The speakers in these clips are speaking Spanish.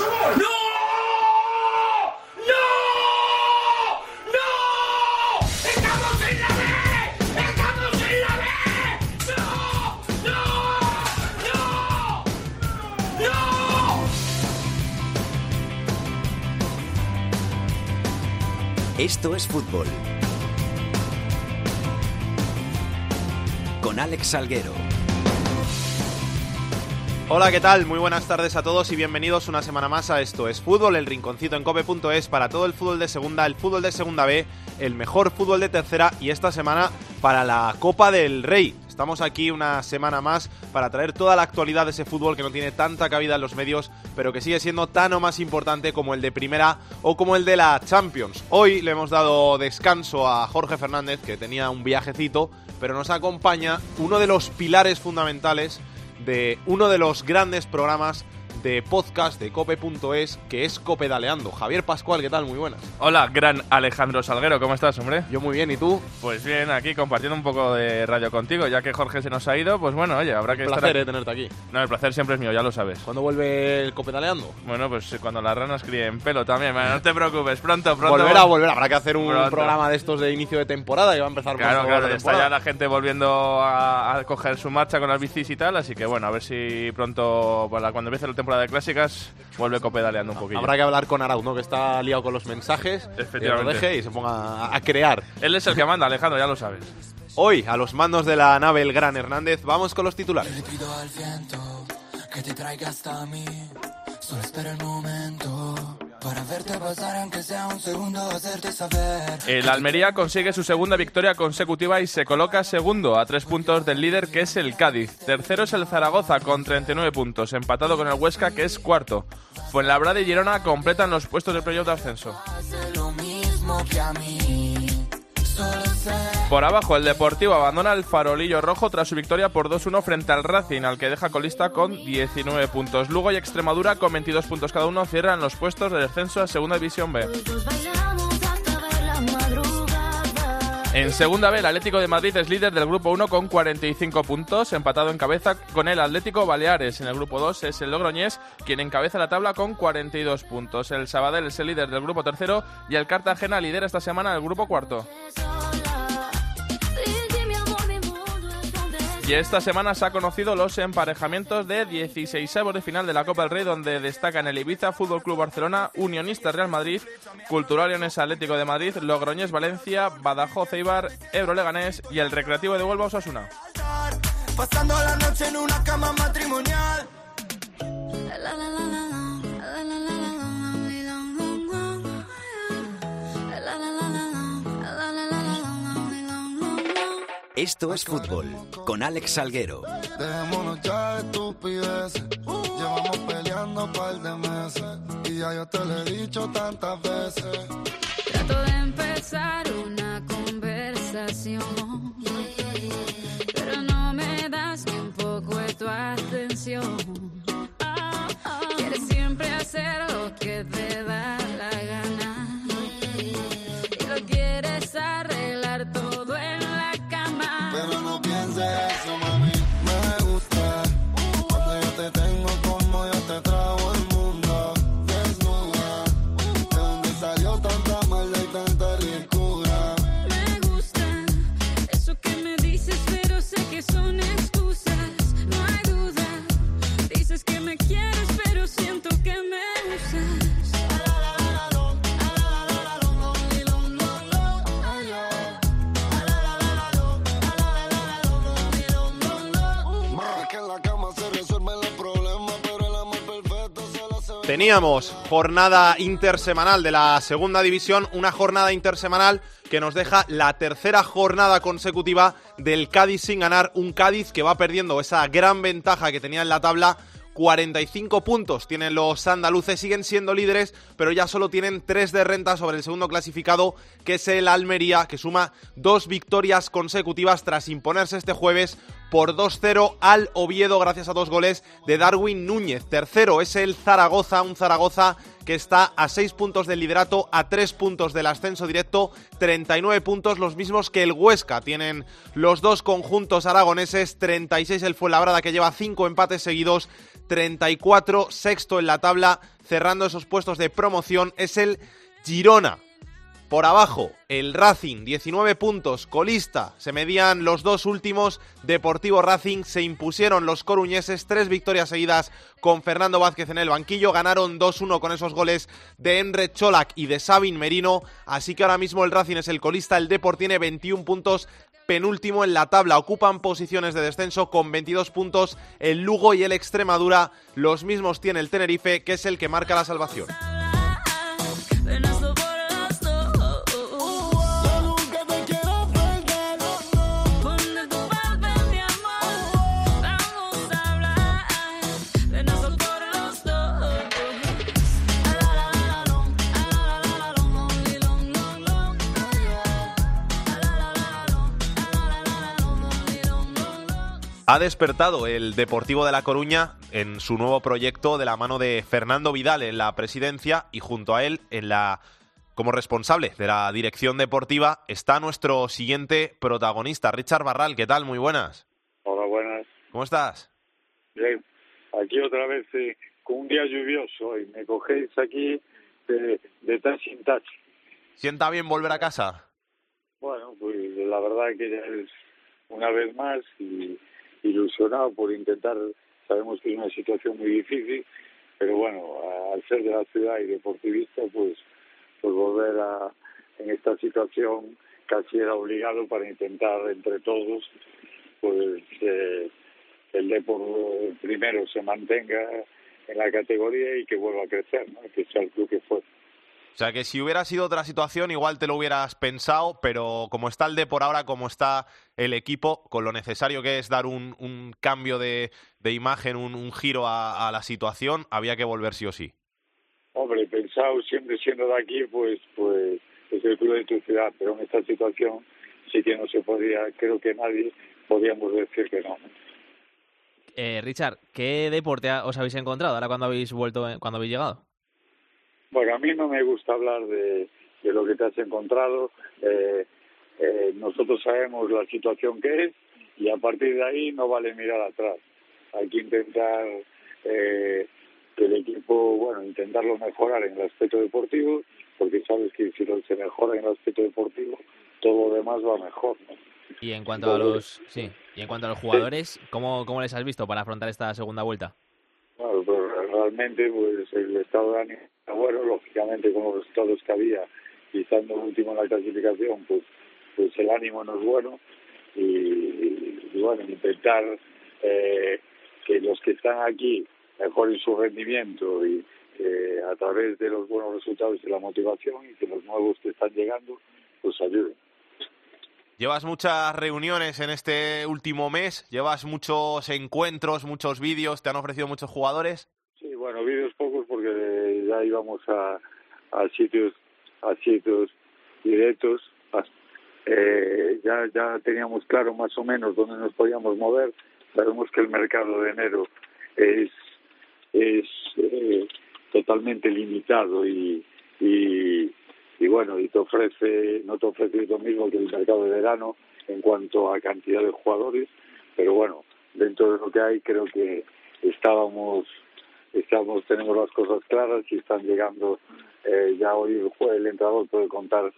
¡No! Esto es fútbol. Con Alex Salguero. Hola, ¿qué tal? Muy buenas tardes a todos y bienvenidos una semana más a Esto es Fútbol, el rinconcito en cope.es para todo el fútbol de segunda, el fútbol de segunda B, el mejor fútbol de tercera y esta semana para la Copa del Rey. Estamos aquí una semana más para traer toda la actualidad de ese fútbol que no tiene tanta cabida en los medios, pero que sigue siendo tan o más importante como el de primera o como el de la Champions. Hoy le hemos dado descanso a Jorge Fernández, que tenía un viajecito, pero nos acompaña uno de los pilares fundamentales de uno de los grandes programas de podcast de cope.es que es Copedaleando. Javier Pascual, ¿qué tal? Muy buenas. Hola, gran Alejandro Salguero, ¿cómo estás, hombre? Yo muy bien, ¿y tú? Pues bien, aquí compartiendo un poco de radio contigo, ya que Jorge se nos ha ido, pues bueno, oye, habrá que Un estar placer eh, tenerte aquí. No, el placer siempre es mío, ya lo sabes. ¿Cuándo vuelve el Copedaleando? Bueno, pues cuando las ranas críen pelo también, bueno, no te preocupes, pronto, pronto. Volverá, volverá. Habrá que hacer un Pronto. programa de estos de inicio de temporada que va a empezar Claro, claro, la está ya la gente volviendo a, a coger su marcha con las bicis y tal, así que bueno, a ver si pronto, para cuando empiece la temporada de clásicas, vuelve copedaleando un poquillo. Habrá que hablar con Arauz, ¿no? Que está liado con los mensajes. Efectivamente. que lo deje y se ponga a- a crear. Él es el que manda, Alejandro, ya lo sabes. Hoy, a los mandos de la nave El Gran Hernández, vamos con los titulares. Le pido al viento que te traiga hasta mí. Solo espera el momento para verte pasar, aunque sea un segundo, hacerte saber. El Almería consigue su segunda victoria consecutiva y se coloca segundo a tres puntos del líder que es el Cádiz. Tercero es el Zaragoza con 39 puntos, empatado con el Huesca que es cuarto. Fuenlabrada y Girona completan los puestos de playoff de ascenso. Por abajo, el Deportivo abandona el farolillo rojo tras su victoria por 2-1 frente al Racing, al que deja colista con 19 puntos. Lugo y Extremadura, con 22 puntos cada uno, cierran los puestos de descenso a Segunda División B. En segunda B, el Atlético de Madrid es líder del grupo 1 con 45 puntos, empatado en cabeza con el Atlético Baleares. En el grupo 2 es el Logroñés quien encabeza la tabla con 42 puntos. El Sabadell es el líder del grupo tercero y el Cartagena lidera esta semana el grupo cuarto. Y esta semana se ha conocido los emparejamientos de 16 de final de la Copa del Rey, donde destacan el Ibiza Fútbol Club Barcelona, Unionista Real Madrid, Cultural Leones Atlético de Madrid, Logroñés Valencia, Badajoz Eibar, Ebro Leganés y el Recreativo de Huelva Osasuna. Pasando la noche en una cama matrimonial. Esto es fútbol. Con Alex Salguero. Dejémonos ya de estupideces. Llevamos peleando un par de meses. Y ya yo te lo he dicho tantas veces. Trato de empezar una conversación, pero no me das ni un poco de tu atención. Ah, ah. Quieres siempre hacer lo que te da Teníamos jornada intersemanal de la segunda división, una jornada intersemanal que nos deja la tercera jornada consecutiva del Cádiz sin ganar, un Cádiz que va perdiendo esa gran ventaja que tenía en la tabla. 45 puntos tienen los andaluces, siguen siendo líderes, pero ya solo tienen 3 de renta sobre el segundo clasificado, que es el Almería, que suma dos victorias consecutivas tras imponerse este jueves por 2-0 al Oviedo gracias a dos goles de Darwin Núñez. Tercero es el Zaragoza, un Zaragoza que está a 6 puntos del liderato, a 3 puntos del ascenso directo, 39 puntos, los mismos que el Huesca. Tienen los dos conjuntos aragoneses, 36 el Fuenlabrada que lleva 5 empates seguidos, 34 sexto en la tabla, cerrando esos puestos de promoción es el Girona. Por abajo, el Racing, 19 puntos, colista. Se medían los dos últimos. Deportivo Racing se impusieron los coruñeses, tres victorias seguidas con Fernando Vázquez en el banquillo. Ganaron 2-1 con esos goles de Enre Cholak y de Sabin Merino. Así que ahora mismo el Racing es el colista. El Deport tiene 21 puntos, penúltimo en la tabla. Ocupan posiciones de descenso con 22 puntos. El Lugo y el Extremadura, los mismos tiene el Tenerife, que es el que marca la salvación. Ha despertado el Deportivo de La Coruña en su nuevo proyecto de la mano de Fernando Vidal en la presidencia y junto a él en la como responsable de la dirección deportiva está nuestro siguiente protagonista, Richard Barral. ¿Qué tal? Muy buenas. Hola, buenas. ¿Cómo estás? Bien, aquí otra vez eh, con un día lluvioso y me cogéis aquí de, de touch in touch. ¿Sienta bien volver a casa? Bueno, pues la verdad que ya es una vez más y ilusionado por intentar, sabemos que es una situación muy difícil, pero bueno, al ser de la ciudad y deportivista, pues, pues volver a, en esta situación casi era obligado para intentar entre todos, pues eh, el Depor eh, primero se mantenga en la categoría y que vuelva a crecer, ¿no? que sea el club que fue. O sea que si hubiera sido otra situación igual te lo hubieras pensado, pero como está el de por ahora, como está el equipo, con lo necesario que es dar un, un cambio de, de imagen, un, un giro a, a la situación, había que volver sí o sí. Hombre, pensado siempre siendo de aquí, pues, pues es el club de tu ciudad, pero en esta situación sí que no se podía, creo que nadie podíamos decir que no. Eh, Richard, ¿qué deporte os habéis encontrado ahora cuando habéis vuelto, eh, cuando habéis llegado? Bueno, a mí no me gusta hablar de, de lo que te has encontrado. Eh, eh, nosotros sabemos la situación que es y a partir de ahí no vale mirar atrás. Hay que intentar eh, que el equipo, bueno, intentarlo mejorar en el aspecto deportivo, porque sabes que si se mejora en el aspecto deportivo, todo lo demás va mejor. ¿no? Y en cuanto a los, sí, y en cuanto a los jugadores, ¿cómo, cómo les has visto para afrontar esta segunda vuelta? Bueno, pues realmente pues el estado de ánimo bueno, lógicamente con los resultados que había y estando último en la clasificación, pues pues el ánimo no es bueno y, y, bueno, intentar eh, que los que están aquí mejoren su rendimiento y eh, a través de los buenos resultados y la motivación y que los nuevos que están llegando pues ayuden. Llevas muchas reuniones en este último mes, llevas muchos encuentros, muchos vídeos, te han ofrecido muchos jugadores. Sí, bueno, vídeos pocos íbamos a, a sitios a sitios directos. eh, ya ya teníamos claro más o menos dónde nos podíamos mover. Sabemos que el mercado de enero es es eh, totalmente limitado y, y y bueno y te ofrece no te ofrece lo mismo que el mercado de verano en cuanto a cantidad de jugadores pero bueno dentro de lo que hay creo que estábamos estamos tenemos las cosas claras y están llegando eh, ya hoy el, el entrenador puede contar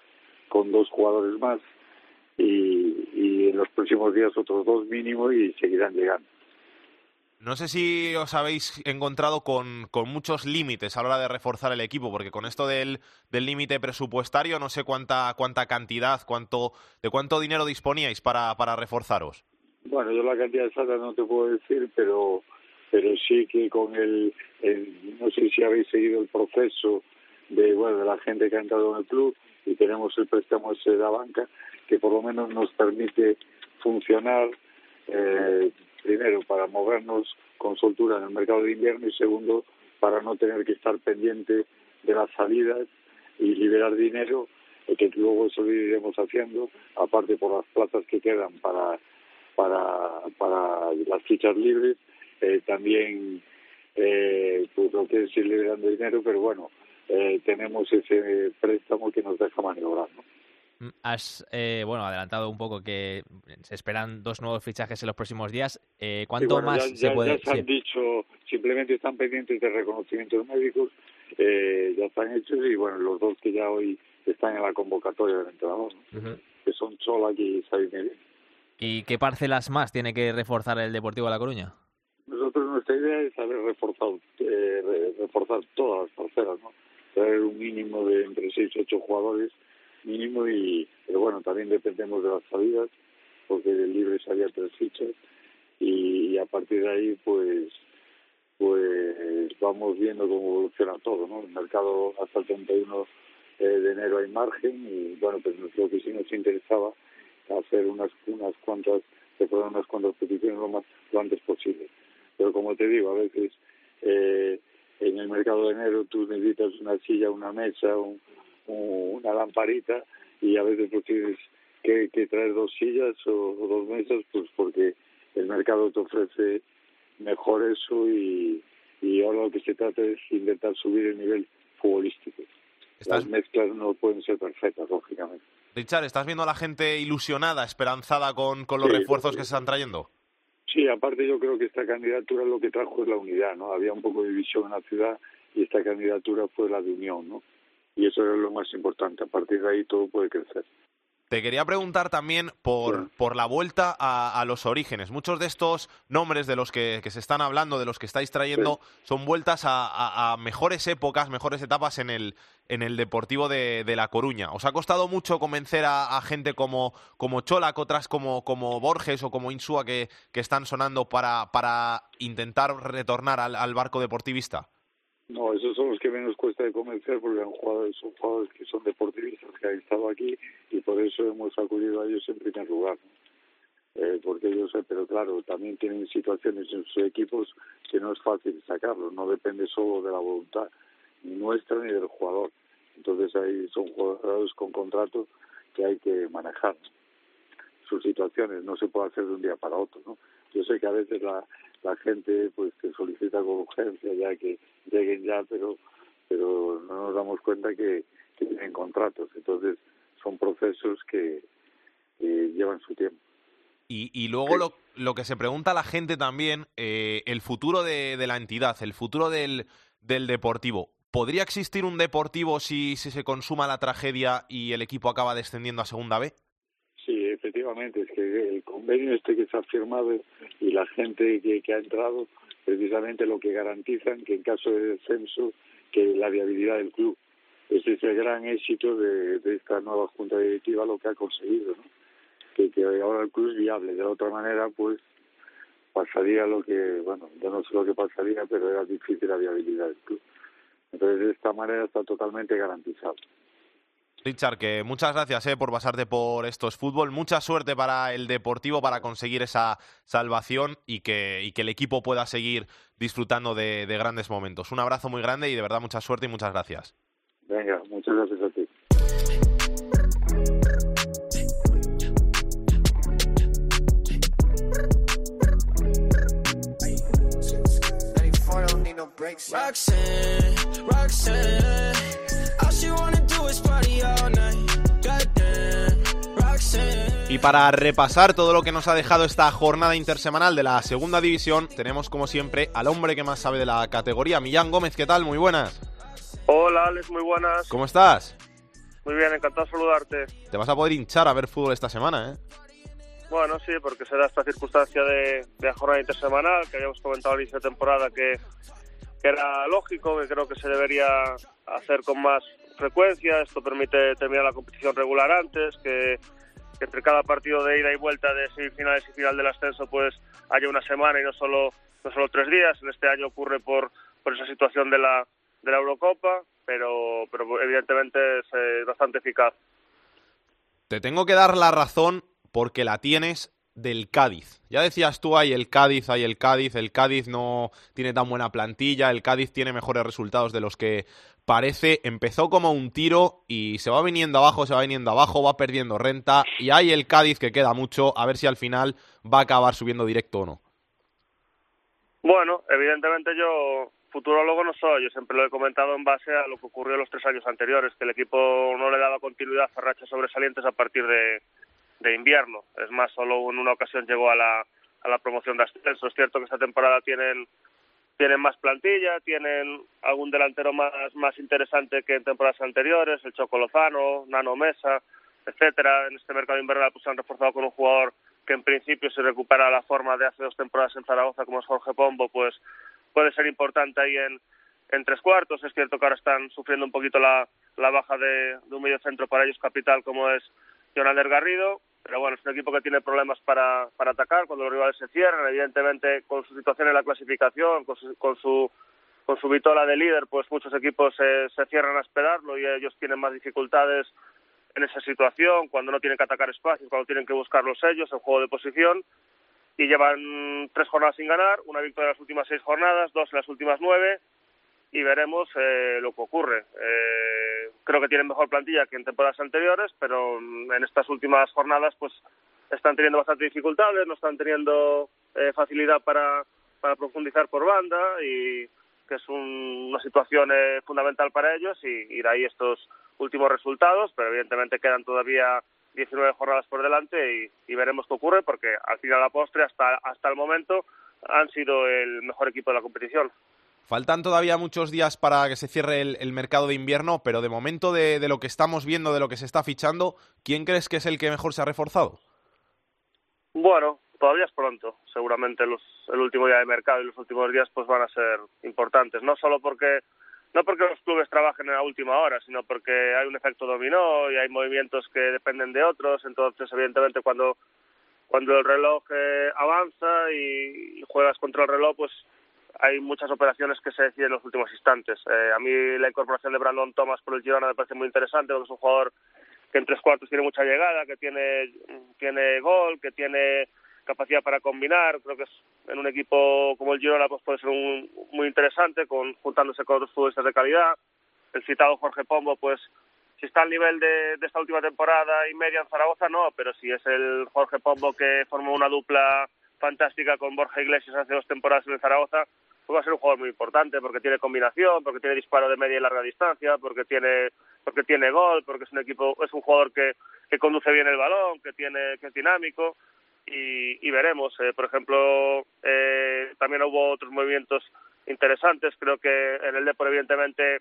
con dos jugadores más y, y en los próximos días otros dos mínimo y seguirán llegando No sé si os habéis encontrado con, con muchos límites a la hora de reforzar el equipo, porque con esto del del límite presupuestario no sé cuánta cuánta cantidad, cuánto de cuánto dinero disponíais para, para reforzaros. Bueno, yo la cantidad exacta no te puedo decir, pero pero sí que con el, no sé si habéis seguido el proceso de bueno de la gente que ha entrado en el club y tenemos el préstamo ese de la banca que por lo menos nos permite funcionar eh, primero para movernos con soltura en el mercado de invierno y segundo para no tener que estar pendiente de las salidas y liberar dinero eh, que luego eso lo iremos haciendo aparte por las plazas que quedan para para, para las fichas libres, eh, también eh, pues lo que es ir liberando dinero, pero bueno, eh, tenemos ese préstamo que nos deja maniobrar. ¿no? Mm, Has eh, bueno adelantado un poco que se esperan dos nuevos fichajes en los próximos días. Eh, ¿Cuánto bueno, más ya, se ya- puede? ya se han sí. dicho, simplemente están pendientes de reconocimientos médicos, eh, ya están hechos y bueno, los dos que ya hoy están en la convocatoria del entrenador, ¿no? Ujú. que son Cholak y Miguel. ¿Y qué parcelas más tiene que reforzar el Deportivo de La Coruña? Nosotros nuestra idea es haber reforzado, eh, re- reforzar todas las parcelas, ¿no? Traer un mínimo de entre 6 y 8 jugadores, mínimo, y pero bueno, también dependemos de las salidas, porque del libre salía tres fichas, y, a partir de ahí, pues pues vamos viendo cómo evoluciona todo, ¿no? El mercado hasta el 31 eh, de enero hay margen, y bueno, pues lo que sí nos interesaba hacer unas unas cuantas, fueran unas cuantas peticiones lo más lo antes posible pero como te digo, a veces eh, en el mercado de enero tú necesitas una silla, una mesa, un- un- una lamparita y a veces pues tienes que, que traer dos sillas o, o dos mesas pues porque el mercado te ofrece mejor eso y, y ahora lo que se trata es intentar subir el nivel futbolístico. Estás- Las mezclas no pueden ser perfectas, lógicamente. Richard, ¿estás viendo a la gente ilusionada, esperanzada con, con los Sí, refuerzos sí. que se están trayendo? Sí, aparte yo creo que esta candidatura lo que trajo es la unidad, ¿no? Había un poco de división en la ciudad y esta candidatura fue la de unión, ¿no? Y eso es lo más importante. A partir de ahí todo puede crecer. Te quería preguntar también por, por la vuelta a, a los orígenes. Muchos de estos nombres de los que, que se están hablando, de los que estáis trayendo, son vueltas a, a- a mejores épocas, mejores etapas en el, en el Deportivo de, de La Coruña. ¿Os ha costado mucho convencer a, a gente como, como Cholac, otras como, como Borges o como Insúa que, que están sonando para, para intentar retornar al, al barco deportivista? No, esos son los que menos cuesta de convencer porque han jugado, son jugadores que son deportivistas que han estado aquí y por eso hemos acudido a ellos en primer lugar. Eh, porque ellos, pero claro, también tienen situaciones en sus equipos que no es fácil sacarlos, no depende solo de la voluntad ni nuestra ni del jugador. Entonces ahí son jugadores con contrato que hay que manejar sus situaciones, no se puede hacer de un día para otro, ¿no? Yo sé que a veces la, la gente pues que solicita con urgencia ya que lleguen ya, pero pero no nos damos cuenta que, tienen contratos, entonces son procesos que, que llevan su tiempo. Y, y luego lo, lo que se pregunta la gente también, eh, el futuro de, de la entidad, el futuro del, del deportivo. ¿Podría existir un deportivo si, si se consuma la tragedia y el equipo acaba descendiendo a segunda B? Efectivamente, es que el convenio este que se ha firmado y la gente que, que ha entrado, precisamente lo que garantizan que en caso de descenso, que la viabilidad del club. Ese es el gran éxito de, de esta nueva junta directiva, lo que ha conseguido, ¿no? que, que ahora el club es viable. De la otra manera, pues pasaría lo que, bueno, yo no sé lo que pasaría, pero era difícil la viabilidad del club. Entonces, de esta manera está totalmente garantizado. Richard, que muchas gracias eh, por pasarte por estos fútbol. Mucha suerte para el Deportivo para conseguir esa salvación y que, y que el equipo pueda seguir disfrutando de, de grandes momentos. Un abrazo muy grande y de verdad mucha suerte y muchas gracias. Venga, muchas gracias a ti. Roxanne, Roxanne, all she wanna Y para repasar todo lo que nos ha dejado esta jornada intersemanal de la segunda división, tenemos como siempre al hombre que más sabe de la categoría, Millán Gómez. ¿Qué tal? Muy buenas. Hola Alex, muy buenas. ¿Cómo estás? Muy bien, encantado de saludarte. Te vas a poder hinchar a ver fútbol esta semana, ¿eh? Bueno, sí, porque se da esta circunstancia de, de la jornada intersemanal que habíamos comentado al inicio de temporada que, que era lógico, que creo que se debería hacer con más frecuencia. Esto permite terminar la competición regular antes, que, entre cada partido de ida y vuelta de semifinales y final del ascenso pues haya una semana y no solo, no solo tres días. En este año ocurre por, por esa situación de la, de la Eurocopa, pero, pero evidentemente es eh, bastante eficaz. Te tengo que dar la razón porque la tienes del Cádiz. Ya decías tú, hay el Cádiz, hay el Cádiz, el Cádiz no tiene tan buena plantilla, el Cádiz tiene mejores resultados de los que parece. Empezó como un tiro y se va viniendo abajo, se va viniendo abajo, va perdiendo renta y hay el Cádiz que queda mucho, a ver si al final va a acabar subiendo directo o no. Bueno, evidentemente yo futurólogo no soy, yo siempre lo he comentado en base a lo que ocurrió los tres años anteriores, que el equipo no le daba continuidad a rachas sobresalientes a partir de, de invierno. Es más, solo en una ocasión llegó a la, a la promoción de ascenso. Es cierto que esta temporada tienen tienen más plantilla, tienen algún delantero más, más interesante que en temporadas anteriores, el Choco Lozano, Nano Mesa, etcétera. En este mercado invernal pues, se han reforzado con un jugador que en principio si recupera la forma de hace dos temporadas en Zaragoza como es Jorge Pombo, pues puede ser importante ahí en, en tres cuartos. Es cierto que ahora están sufriendo un poquito la, la baja de, de un medio centro para ellos capital como es Jonander Garrido, pero bueno, es un equipo que tiene problemas para, para atacar cuando los rivales se cierran, evidentemente con su situación en la clasificación, con su, con su, con su vitola de líder, pues muchos equipos se, se cierran a esperarlo y ellos tienen más dificultades en esa situación, cuando no tienen que atacar espacios, cuando tienen que buscarlos ellos, en juego de posición, y llevan tres jornadas sin ganar, una victoria en las últimas seis jornadas, dos en las últimas nueve, y veremos eh, lo que ocurre. Creo que tienen mejor plantilla que en temporadas anteriores, pero en estas últimas jornadas pues están teniendo bastante dificultades, no están teniendo eh, facilidad para, para profundizar por banda y que es un, una situación eh, fundamental para ellos y, y de ahí estos últimos resultados, pero evidentemente quedan todavía 19 jornadas por delante y, y veremos qué ocurre porque al final a la postre hasta, hasta el momento han sido el mejor equipo de la competición. Faltan todavía muchos días para que se cierre el, el mercado de invierno, pero de momento de, lo que estamos viendo, de lo que se está fichando, ¿quién crees que es el que mejor se ha reforzado? Bueno, todavía es pronto. Seguramente los, el último día de mercado y los últimos días pues van a ser importantes. No solo porque no porque los clubes trabajen en la última hora, sino porque hay un efecto dominó y hay movimientos que dependen de otros. Entonces, evidentemente, cuando cuando el reloj eh, avanza y, y juegas contra el reloj, pues hay muchas operaciones que se deciden en los últimos instantes. Eh, a mí la incorporación de Brandon Thomas por el Girona me parece muy interesante porque es un jugador que en tres cuartos tiene mucha llegada, que tiene, tiene gol, que tiene capacidad para combinar. Creo que es, en un equipo como el Girona pues puede ser un, muy interesante con juntándose con otros futbolistas de calidad. El citado Jorge Pombo pues si está al nivel de, de esta última temporada y media en Zaragoza no, pero si es el Jorge Pombo que formó una dupla fantástica con Borja Iglesias hace dos temporadas en Zaragoza, pues va a ser un jugador muy importante porque tiene combinación, porque tiene disparo de media y larga distancia, porque tiene porque tiene gol, porque es un equipo es un jugador que, que conduce bien el balón, que tiene que es dinámico y, y veremos. Eh, por ejemplo, eh, también hubo otros movimientos interesantes. Creo que en el Depor evidentemente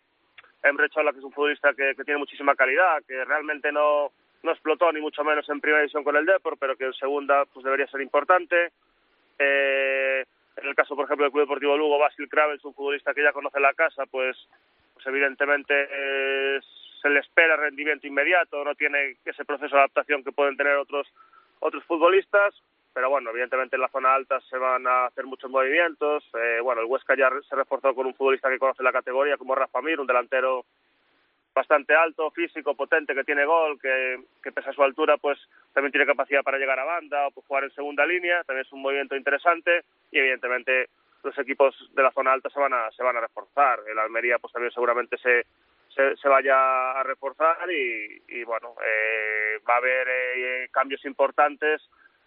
Emre Chola, que es un futbolista que, que tiene muchísima calidad, que realmente no no explotó ni mucho menos en primera división con el Depor, pero que en segunda pues debería ser importante. Eh, en el caso, por ejemplo, del Club Deportivo Lugo, Basil Kravels, un futbolista que ya conoce la casa, pues, pues evidentemente eh, se le espera rendimiento inmediato, no tiene ese proceso de adaptación que pueden tener otros otros futbolistas, pero bueno, evidentemente en la zona alta se van a hacer muchos movimientos. Eh, bueno, el Huesca ya se reforzó con un futbolista que conoce la categoría, como Rafa Mir, un delantero bastante alto, físico, potente, que tiene gol, que, que pese a su altura, pues también tiene capacidad para llegar a banda o pues, jugar en segunda línea, también es un movimiento interesante y evidentemente los equipos de la zona alta se van a, se van a reforzar. El Almería pues también seguramente se, se, vaya a reforzar y, y bueno, eh, va a haber eh, cambios importantes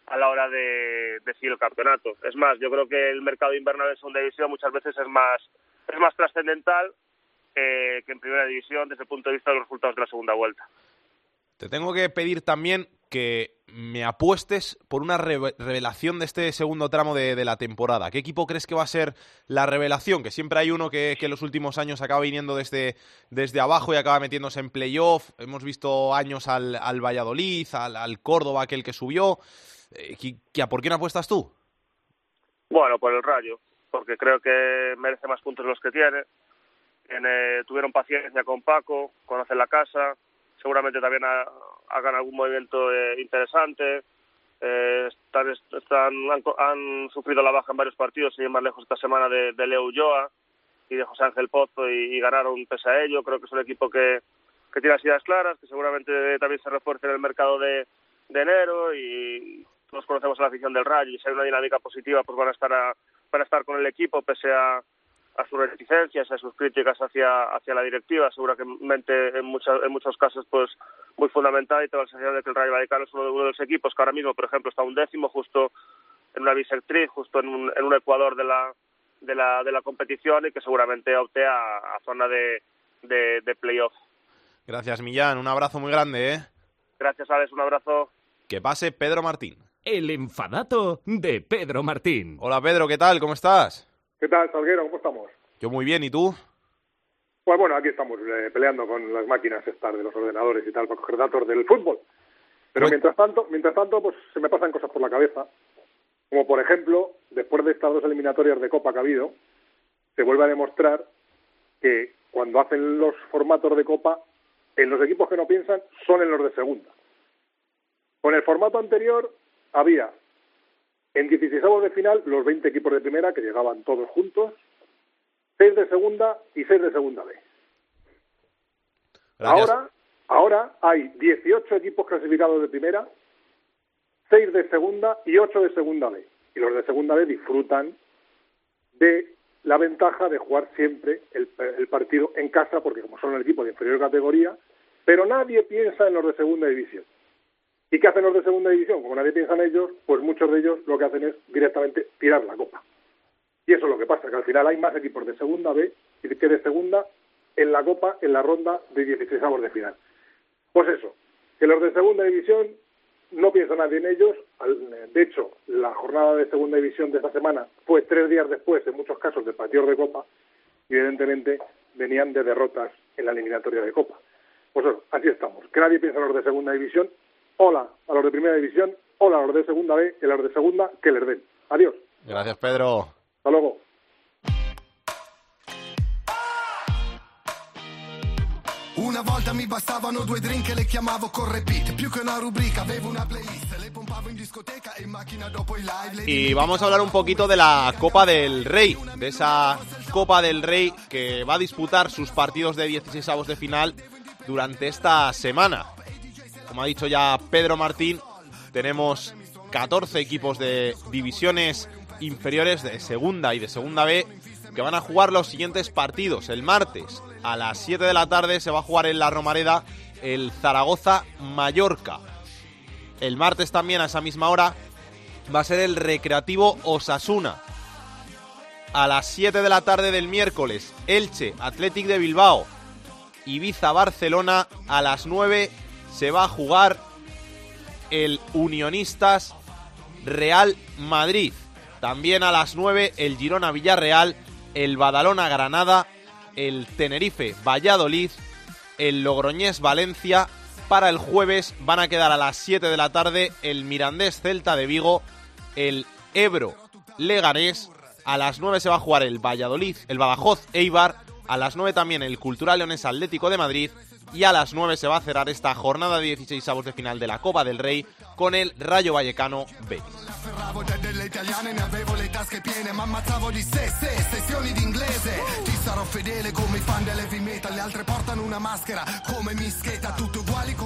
a la hora de decidir el campeonato. Es más, yo creo que el mercado invernal en segunda división muchas veces es más, es más trascendental eh, que en primera división desde el punto de vista de los resultados de la segunda vuelta. Te tengo que pedir también que me apuestes por una re revelación de este segundo tramo de, de, la temporada. ¿Qué equipo crees que va a ser la revelación? Que siempre hay uno que, que en los últimos años acaba viniendo desde, desde abajo y acaba metiéndose en playoff. Hemos visto años al, al Valladolid, al, al, Córdoba, aquel que subió. Eh, ¿A por quién apuestas tú? Bueno, por el Rayo, porque creo que merece más puntos los que tiene tiene, tuvieron paciencia con Paco, conocen la casa, seguramente también ha, hagan algún movimiento eh, interesante. Eh, están, están, han, han, sufrido la baja en varios partidos, siguen más lejos esta semana de, de Leo Ulloa y de José Ángel Pozo y, y, ganaron pese a ello. Creo que es un equipo que, tiene las ideas claras, que seguramente también se refuerce en el mercado de, enero y todos conocemos la afición del Rayo y si hay una dinámica positiva, pues van a estar a- van a estar con el equipo pese a, a sus reticencias, a sus críticas hacia hacia la directiva, seguramente en muchas en muchos casos pues muy fundamental y tengo la sensación de que el Rayo Vallecano es uno de, uno de los equipos que ahora mismo, por ejemplo, está un décimo justo en una bisectriz, justo en un, en un ecuador de la de la de la competición y que seguramente opte a, a zona de de, de playoff. Gracias, Millán. Un abrazo muy grande, ¿eh? Gracias, Alex, un abrazo. Que pase Pedro Martín. El enfadato de Pedro Martín. Hola, Pedro, ¿qué tal? ¿Cómo estás? ¿Qué tal, Salguero? ¿Cómo estamos? Yo muy bien, ¿y tú? Pues bueno, aquí estamos eh, peleando con las máquinas estas de los ordenadores y tal para coger datos del fútbol. Pero mientras tanto, mientras tanto, pues se me pasan cosas por la cabeza. Como por ejemplo, después de estas dos eliminatorias de Copa que ha habido, se vuelve a demostrar que cuando hacen los formatos de Copa, en los equipos que no piensan son en los de segunda. Con el formato anterior había en 16 de final los 20 equipos de primera que llegaban todos juntos, 6 de segunda y 6 de segunda B. Gracias. Ahora, ahora hay 18 equipos clasificados de primera, 6 de segunda y 8 de segunda B. Y los de segunda B disfrutan de la ventaja de jugar siempre el, el partido en casa, porque como son el equipo de inferior categoría, pero nadie piensa en los de segunda división. ¿Y qué hacen los de segunda división? Como nadie piensa en ellos, pues muchos de ellos lo que hacen es directamente tirar la copa. Y eso es lo que pasa, que al final hay más equipos de segunda B que de segunda en la copa en la ronda de 16 de final. Pues eso, que los de segunda división no piensa nadie en ellos. De hecho, la jornada de segunda división de esta semana fue tres días después, en muchos casos, de partidos de copa, y evidentemente venían de derrotas en la eliminatoria de copa. Pues eso, así estamos. Que nadie piensa en los de segunda división. Hola a los de primera división. Hola a los de segunda B. Y a los de segunda, que les den. Adiós. Gracias, Pedro. Hasta luego. Una volta mi bastavano due drink e le chiamavo con repeat Più che una rubrica avevo una playlist Le pompavo in discoteca e in macchina dopo i live Y vamos a hablar un poquito de la Copa del Rey, de esa Copa del Rey que va a disputar sus partidos de 16 avos de final durante esta semana. Como ha dicho ya Pedro Martín, tenemos 14 equipos de divisiones inferiores de segunda y de segunda B que van a jugar los siguientes partidos. El martes a las 7 de la tarde se va a jugar en la Romareda el Zaragoza-Mallorca. El martes también a esa misma hora va a ser el Recreativo Osasuna. A las 7 de la tarde del miércoles, Elche, Athletic de Bilbao, Ibiza, Barcelona. A las 9 se va a jugar el Unionistas Real Madrid. También a las 9 el Girona Villarreal, el Badalona Granada, el Tenerife Valladolid, el Logroñés Valencia. Para el jueves van a quedar a las 7 de la tarde el Mirandés Celta de Vigo, el Ebro Leganés. A las 9 se va a jugar el Valladolid, el Badajoz Eibar. A las 9 también el Cultural Leones Atlético de Madrid. Y a las 9 se va a cerrar esta jornada de 16 avos de final de la Copa del Rey con el Rayo Vallecano come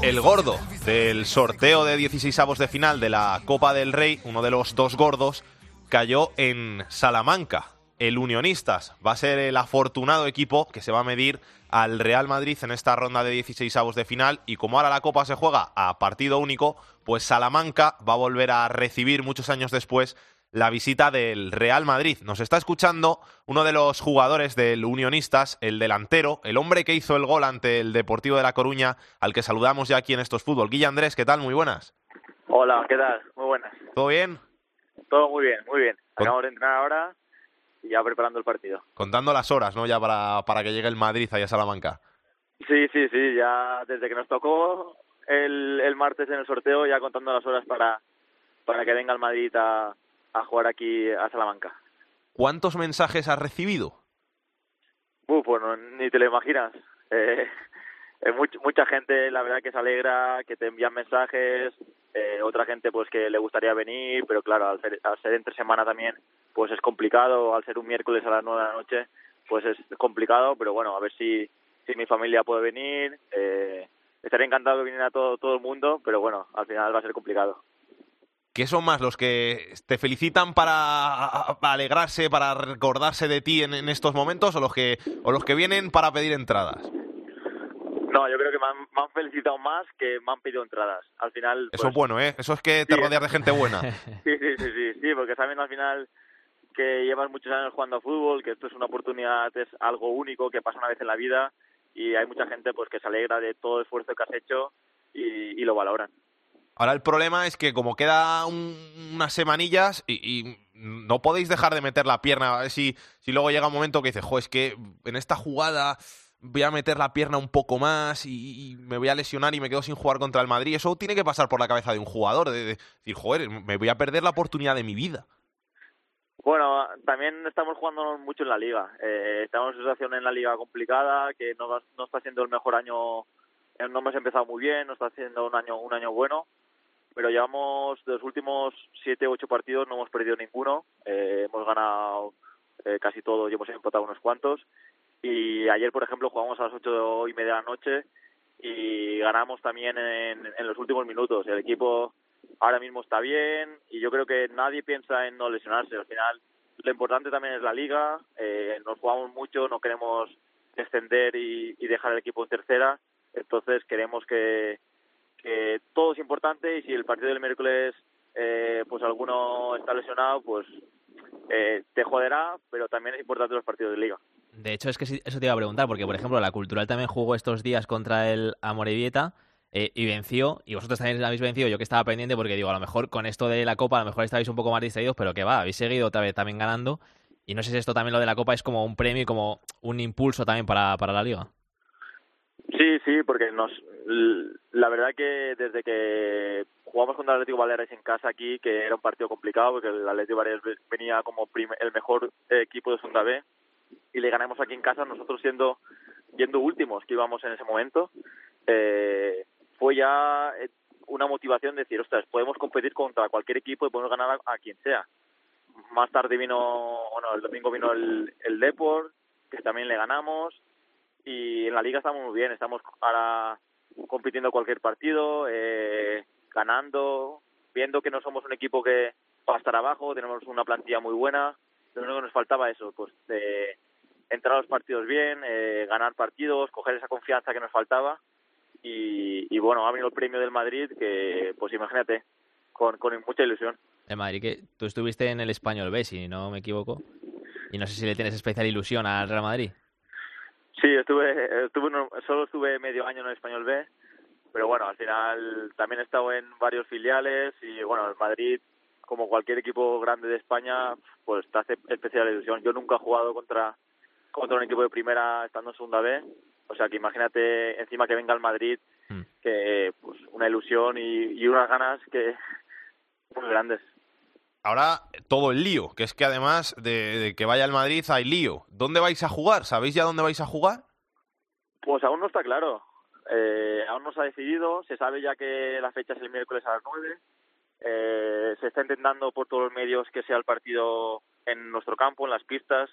El gordo del sorteo de 16 avos de final de la Copa del Rey, uno de los dos gordos, cayó en Salamanca. El Unionistas va a ser el afortunado equipo que se va a medir al Real Madrid en esta ronda de 16 avos de final y como ahora la Copa se juega a partido único, pues Salamanca va a volver a recibir muchos años después la visita del Real Madrid. Nos está escuchando uno de los jugadores del Unionistas, el delantero, el hombre que hizo el gol ante el Deportivo de La Coruña, al que saludamos ya aquí en Estos Fútbol. Guilla Andrés, ¿qué tal? Muy buenas. Hola, ¿qué tal? Muy buenas. ¿Todo bien? Todo muy bien, muy bien. Acabamos de entrenar ahora y ya preparando el partido. Contando las horas, ¿no? Ya para, para que llegue el Madrid allá a Salamanca. Sí, sí, sí, ya desde que nos tocó el, el martes en el sorteo, ya contando las horas para, para que venga el Madrid a, a jugar aquí a Salamanca. ¿Cuántos mensajes has recibido? Pues no, ni te lo imaginas. Eh, eh, much- mucha gente, la verdad, que se alegra, que te envían mensajes. Eh, otra gente, pues, que le gustaría venir, pero claro, al ser, al ser entre semana también, pues es complicado. Al ser un miércoles a las nueve de la noche, pues es complicado, pero bueno, a ver si, si mi familia puede venir. Eh, estaría encantado que viniera todo, todo el mundo, pero bueno, al final va a ser complicado. ¿qué son más los que te felicitan para alegrarse, para recordarse de ti en, en estos momentos o los que o los que vienen para pedir entradas? No, yo creo que me han, me han felicitado más que me han pedido entradas. Al final. Eso pues, es bueno, ¿eh? Eso es que te Sí. rodeas de gente buena. Sí, sí, sí, sí, sí, porque saben al final que llevas muchos años jugando a fútbol, que esto es una oportunidad, es algo único que pasa una vez en la vida y hay mucha gente pues que se alegra de todo el esfuerzo que has hecho y, y lo valoran. Ahora el problema es que como queda un- unas semanillas y, y no podéis dejar de meter la pierna, a ver si, si luego llega un momento que dices, jo, es que en esta jugada voy a meter la pierna un poco más y, me voy a lesionar y me quedo sin jugar contra el Madrid. Eso tiene que pasar por la cabeza de un jugador, de, de decir, joder, me voy a perder la oportunidad de mi vida. Bueno, también estamos jugando mucho en la liga. Eh, estamos en una situación en la liga complicada, que no, no está siendo el mejor año, no hemos empezado muy bien, no está siendo un año un año bueno, pero llevamos de los últimos siete ocho partidos no hemos perdido ninguno, eh, hemos ganado eh, casi todo y hemos empatado unos cuantos. Y ayer, por ejemplo, jugamos a las ocho y media de la noche y ganamos también en, los últimos minutos. El equipo ahora mismo está bien y yo creo que nadie piensa en no lesionarse. Al final, lo importante también es la liga. Eh, nos jugamos mucho, no queremos descender y, y dejar el equipo en tercera. Entonces, queremos que, que todo es importante y si el partido del miércoles eh, pues alguno está lesionado, pues eh, te joderá, pero también es importante los partidos de liga. De hecho, es que eso te iba a preguntar, porque, por ejemplo, la Cultural también jugó estos días contra el Amorebieta eh, y venció, y vosotros también habéis vencido. Yo que estaba pendiente, porque digo, a lo mejor con esto de la Copa, a lo mejor estabais un poco más distraídos, pero que va, habéis seguido otra vez también ganando. Y no sé si esto también lo de la Copa es como un premio y como un impulso también para, para la Liga. Sí, sí, porque nos, la verdad que desde que jugamos contra el Atlético Baleares en casa aquí, que era un partido complicado, porque el Atlético Baleares ve- venía como el mejor equipo de Segunda B, y le ganamos aquí en casa, nosotros siendo yendo últimos que íbamos en ese momento, eh, fue ya eh, una motivación de decir, ostras, podemos competir contra cualquier equipo y podemos ganar a, a quien sea. Más tarde vino, bueno, el domingo vino el, el Deport, que también le ganamos, y en la liga estamos muy bien, estamos ahora compitiendo cualquier partido, eh, ganando, viendo que no somos un equipo que va a estar abajo, tenemos una plantilla muy buena, lo único que nos faltaba eso, pues de entrar a los partidos bien, eh, ganar partidos, coger esa confianza que nos faltaba y, y bueno, ha venido el premio del Madrid que pues imagínate, con, con mucha ilusión. El Madrid, que tú estuviste en el Español B, si no me equivoco. Y no sé si le tienes especial ilusión al Real Madrid. Sí, estuve, estuve solo estuve medio año en el Español B, pero bueno, al final también he estado en varios filiales y bueno, el Madrid, como cualquier equipo grande de España, pues te hace especial ilusión. Yo nunca he jugado contra, contra un equipo de primera estando en segunda B, o sea que imagínate encima que venga el Madrid, que pues una ilusión y, y unas ganas que muy grandes. Ahora todo el lío, que es que además de, de que vaya al Madrid hay lío. ¿Dónde vais a jugar? ¿Sabéis ya dónde vais a jugar? Pues aún no está claro. Eh, aún no se ha decidido. Se sabe ya que la fecha es el miércoles a las 9. Eh, se está intentando por todos los medios que sea el partido en nuestro campo, en las pistas,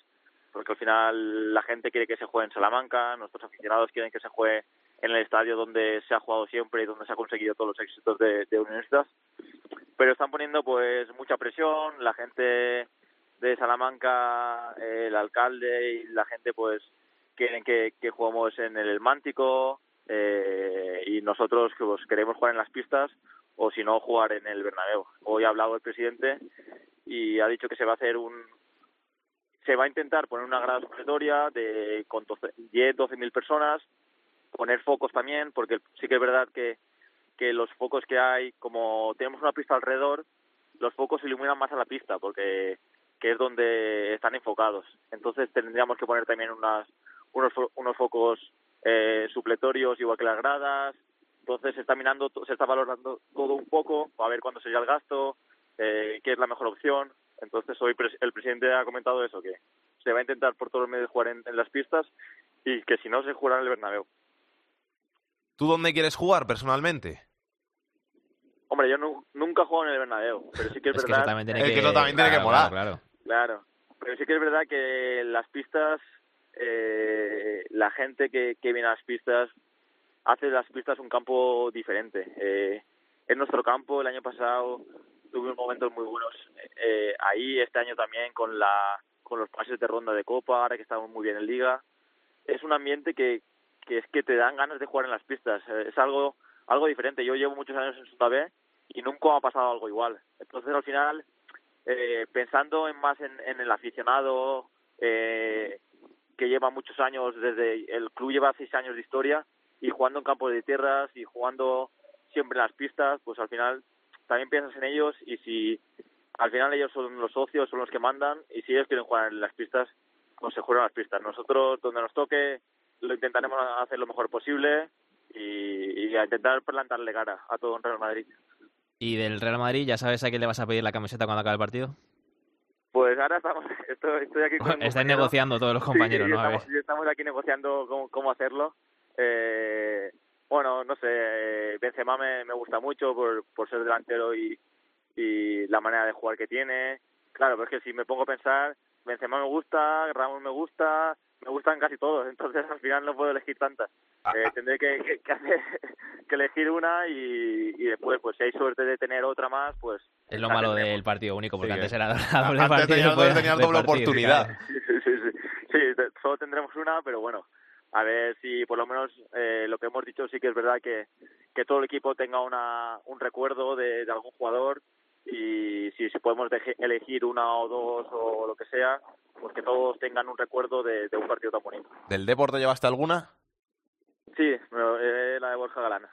porque al final la gente quiere que se juegue en Salamanca, nuestros aficionados quieren que se juegue en el estadio donde se ha jugado siempre y donde se ha conseguido todos los éxitos de, de. Pero están poniendo pues mucha presión, la gente de Salamanca, eh, el alcalde y la gente pues quieren que, que juguemos en el Mántico eh, y nosotros pues, queremos jugar en las pistas o si no jugar en el Bernabéu. Hoy ha hablado el presidente y ha dicho que se va a hacer un se va a intentar poner una grada supletoria de con 10, 12 mil personas, poner focos también, porque sí que es verdad que, que los focos que hay, como tenemos una pista alrededor, los focos iluminan más a la pista, porque que es donde están enfocados. Entonces tendríamos que poner también unas, unos, unos focos eh, supletorios, igual que las gradas. Entonces se está mirando, se está valorando todo un poco, a ver cuándo sería el gasto, eh, qué es la mejor opción. Entonces hoy el presidente ha comentado eso, que se va a intentar por todos los medios jugar en, en las pistas y que si no se jugará en el Bernabéu. ¿Tú dónde quieres jugar personalmente? Hombre, yo nu- nunca he jugado en el Bernabéu, pero sí que es, Es que verdad... eso también tiene Es que, que eso también tiene que claro, molar. Claro, Claro, pero sí que es verdad que las pistas, eh, la gente que, que viene a las pistas hace de las pistas un campo diferente. Eh, en nuestro campo el año pasado tuvimos momentos muy buenos eh, ahí este año también con la con los pases de ronda de copa ahora que estamos muy bien en liga. Es un ambiente que, que es que te dan ganas de jugar en las pistas Eh, es algo algo diferente. Yo llevo muchos años en Segunda B y nunca ha pasado algo igual. Entonces al final eh, pensando en más en, en el aficionado eh, que lleva muchos años desde el club lleva seis años de historia y jugando en campos de tierras y jugando siempre en las pistas pues al final también piensas en ellos y si al final ellos son los socios son los que mandan y si ellos quieren jugar en las pistas pues se juegan las pistas nosotros donde nos toque lo intentaremos hacer lo mejor posible y, y a intentar plantarle cara a todo un Real Madrid Y del Real Madrid, ¿ya sabes a quién le vas a pedir la camiseta cuando acabe el partido? Pues ahora estamos, estoy, estoy aquí con un Estáis negociando todos los compañeros, Sí, ¿no? Estamos, estamos aquí negociando cómo, cómo hacerlo. Eh, bueno, no sé, eh, Benzema me, me gusta mucho por, por ser delantero y, y la manera de jugar que tiene. Claro, pero es que si me pongo a pensar, Benzema me gusta, Ramos me gusta, me gustan casi todos, entonces al final no puedo elegir tantas. Eh, tendré que, que, que hacer- que elegir una y, y después, pues si hay suerte de tener otra más, pues Es lo malo del partido único, porque Sí, antes que- era la doble Antes partido. podías tenías doble repartir, oportunidad. Sí, sí, sí, sí. Solo tendremos una, pero bueno, a ver si por lo menos eh, lo que hemos dicho sí que es verdad que, que todo el equipo tenga una, un recuerdo de, de algún jugador y si, si podemos deje- elegir una o dos o lo que sea, pues que todos tengan un recuerdo de, de un partido tan bonito. ¿Del deporte llevaste alguna? Sí, pero, eh, la de Borja Galán,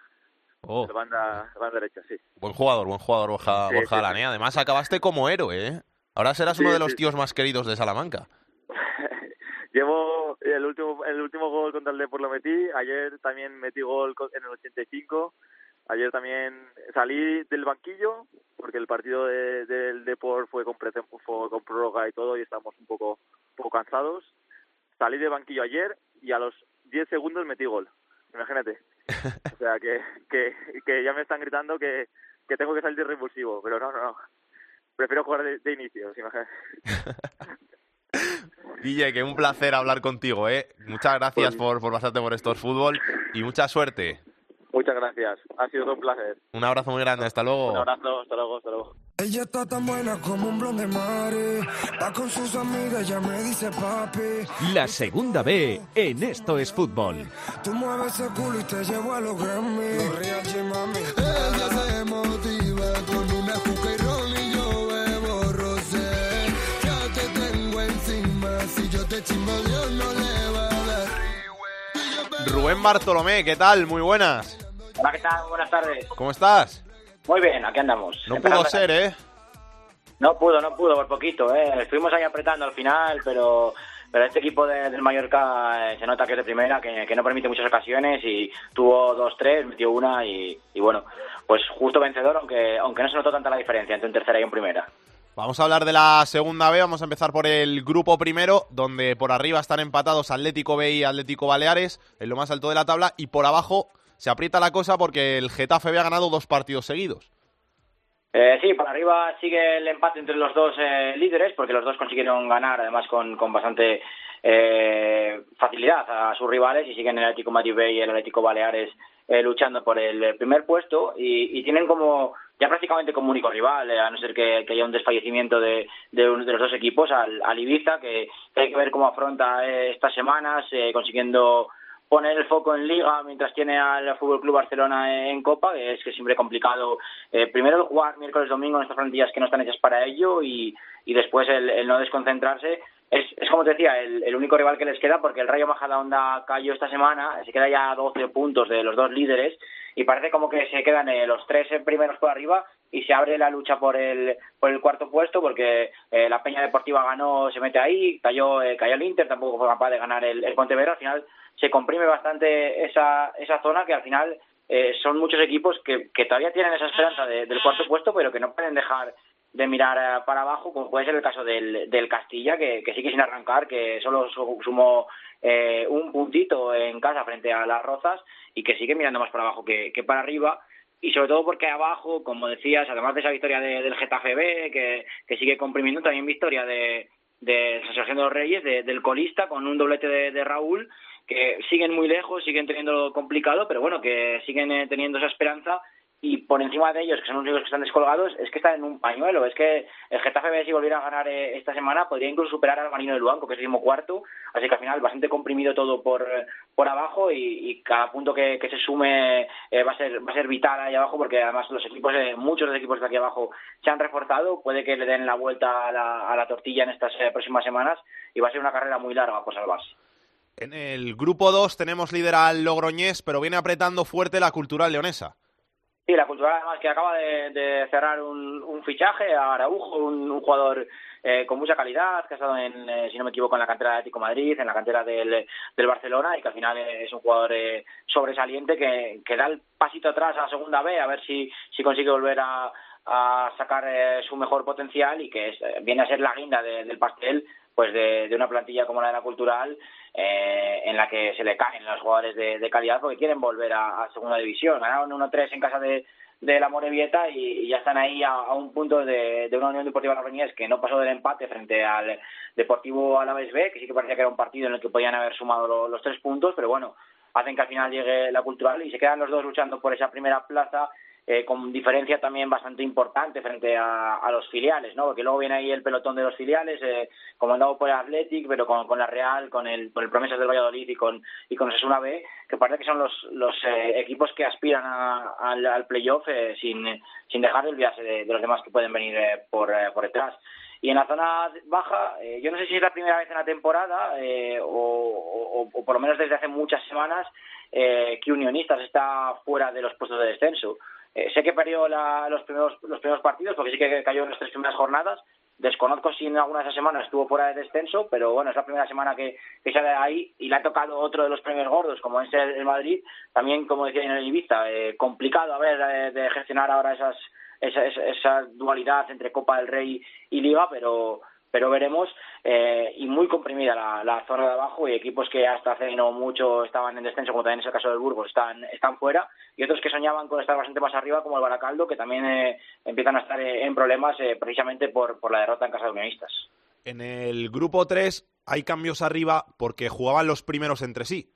Oh, de banda, banda derecha, sí. buen jugador, buen jugador Borja, Sí, Borja sí, Galán, ¿eh? Además acabaste como héroe, ¿eh? Ahora serás Sí, uno de los sí, tíos más queridos de Salamanca. Llevo el último el último gol contra el Depor lo metí, ayer también metí gol en el 85, ayer también salí del banquillo porque el partido de- del Depor fue con, pre- fue con prórroga y todo y estamos un poco, un poco cansados. Salí del banquillo ayer y a los 10 segundos metí gol, imagínate. O sea que, que, que ya me están gritando que, que tengo que salir de revulsivo, pero no, no, no. Prefiero jugar de, de inicio, imagínate. Guille, que un placer hablar contigo, ¿eh? Muchas gracias Pues- por, por pasarte por estos fútbol y mucha suerte. Muchas gracias, ha sido un placer. Un abrazo muy grande, hasta luego. Un abrazo, hasta luego, hasta luego. Ella está tan buena como un blonde mare. Va con sus amigas, ya me dice papi. La segunda B en Esto es Fútbol. Tú mueves ese culo y te llevo a los Grammy. Los real G, mami. Rubén Bartolomé, ¿qué tal? Muy buenas. Hola, ¿qué tal? Buenas tardes. ¿Cómo estás? Muy bien, aquí andamos. No Empezando pudo ser, ¿eh? No pudo, no pudo, por poquito. ¿eh? Estuvimos ahí apretando al final, pero pero este equipo de- del Mallorca eh, se nota que es de primera, que, que no permite muchas ocasiones y tuvo dos, tres, metió una y, y bueno, pues justo vencedor, aunque aunque no se notó tanta la diferencia entre un tercera y un primera. Vamos a hablar de la segunda B, vamos a empezar por el grupo primero, donde por arriba están empatados Atlético B y Atlético Baleares, en lo más alto de la tabla, y por abajo se aprieta la cosa porque el Getafe B ha ganado dos partidos seguidos. Eh, sí, por arriba sigue el empate entre los dos eh, líderes, porque los dos consiguieron ganar, además con, con bastante eh, facilidad a sus rivales, y siguen el Atlético Madrid B y el Atlético Baleares eh, luchando por el primer puesto, y, y tienen como ya prácticamente como único rival, eh, a no ser que, haya un desfallecimiento de, de de los dos equipos, al, Ibiza, que, hay que ver cómo afronta eh, estas semanas, eh, consiguiendo poner el foco en Liga mientras tiene al Fútbol Club Barcelona en Copa, que es que siempre complicado. eh, primero el jugar miércoles domingo en estas plantillas que no están hechas para ello y, y después el, el no desconcentrarse. Es, es como te decía, el, el único rival que les queda porque el Rayo Majadahonda cayó esta semana, se queda ya a 12 puntos de los dos líderes y parece como que se quedan eh, los tres primeros por arriba y se abre la lucha por el por el cuarto puesto porque eh, la Peña Deportiva ganó, se mete ahí, cayó eh, cayó el Inter, tampoco fue capaz de ganar el, el Pontevedra, al final se comprime bastante esa, esa zona que al final eh, son muchos equipos que, que todavía tienen esa esperanza de- del cuarto puesto, pero que no pueden dejar de mirar eh, para abajo, como puede ser el caso del, del Castilla, que, que sigue sin arrancar, que solo su- sumó eh, un puntito en casa frente a las Rozas y que sigue mirando más para abajo que, que para arriba. Y sobre todo porque abajo, como decías, además de esa victoria de- del Getafe B, que, que sigue comprimiendo, también victoria de, de San Sebastián de los Reyes, de- del colista, con un doblete de, de Raúl, que siguen muy lejos, siguen teniendo complicado, pero bueno, que siguen eh, teniendo esa esperanza y por encima de ellos, que son los únicos que están descolgados, es que están en un pañuelo. Es que el Getafe si volviera a ganar eh, esta semana, podría incluso superar al Marino de Luanco, que es el cuarto. Así que al final, bastante comprimido todo por, por abajo y, cada punto que, se sume eh, va, a ser, va a ser vital ahí abajo, porque además los equipos, eh, muchos de los equipos de aquí abajo se han reforzado. Puede que le den la vuelta a la, a la tortilla en estas eh, próximas semanas y va a ser una carrera muy larga por salvarse. En el grupo 2 tenemos líder al Logroñés, pero viene apretando fuerte la cultural leonesa. Sí, la cultural además que acaba de, cerrar un, fichaje a Araujo, un, jugador eh, con mucha calidad, que ha estado en, eh, si no me equivoco, en la cantera de Atlético Madrid, en la cantera del, Barcelona y que al final es un jugador eh, sobresaliente que, da el pasito atrás a la segunda B a ver si, si consigue volver a, sacar eh, su mejor potencial y que es, viene a ser la guinda de, del pastel pues de, una plantilla como la de la cultural eh, en la que se le caen los jugadores de, calidad porque quieren volver a, segunda división. Ganaron 1-3 en casa de, de la Morevieta y, ya están ahí a, un punto de, de, una Unión Deportiva Logroñés que no pasó del empate frente al Deportivo Alavés B, que sí que parecía que era un partido en el que podían haber sumado lo, los tres puntos, pero bueno, hacen que al final llegue la cultural y se quedan los dos luchando por esa primera plaza eh, con diferencia también bastante importante frente a, a, los filiales, ¿no? Porque luego viene ahí el pelotón de los filiales, eh, comandado por el Athletic, pero con, la Real, con el, con el Promesas del Valladolid y con y con Sesuna B, que parece que son los, los eh, equipos que aspiran a, al, al playoff eh, sin, sin dejar de olvidarse de, los demás que pueden venir eh, por, eh, por detrás. Y en la zona baja, yo no sé si es la primera vez en la temporada eh, o, o, o, por lo menos desde hace muchas semanas eh, que Unionistas está fuera de los puestos de descenso. Eh, sé que perdió la, los, primeros, los primeros partidos, porque sí que cayó en las tres primeras jornadas. Desconozco si en alguna de esas semanas estuvo fuera de descenso, pero bueno, es la primera semana que, que sale ahí y le ha tocado otro de los premios gordos, como es el, Madrid. También, como decía en el Ibiza, eh, complicado a ver de, de gestionar ahora esas, esa, esa, esa dualidad entre Copa del Rey y Liga, pero pero veremos eh, y muy comprimida la, la zona de abajo y equipos que hasta hace no mucho estaban en descenso como también es el caso del Burgos están están fuera y otros que soñaban con estar bastante más arriba como el Baracaldo que también eh, empiezan a estar en problemas eh, precisamente por, por la derrota en casa de unionistas. En el grupo 3 hay cambios arriba porque jugaban los primeros entre sí.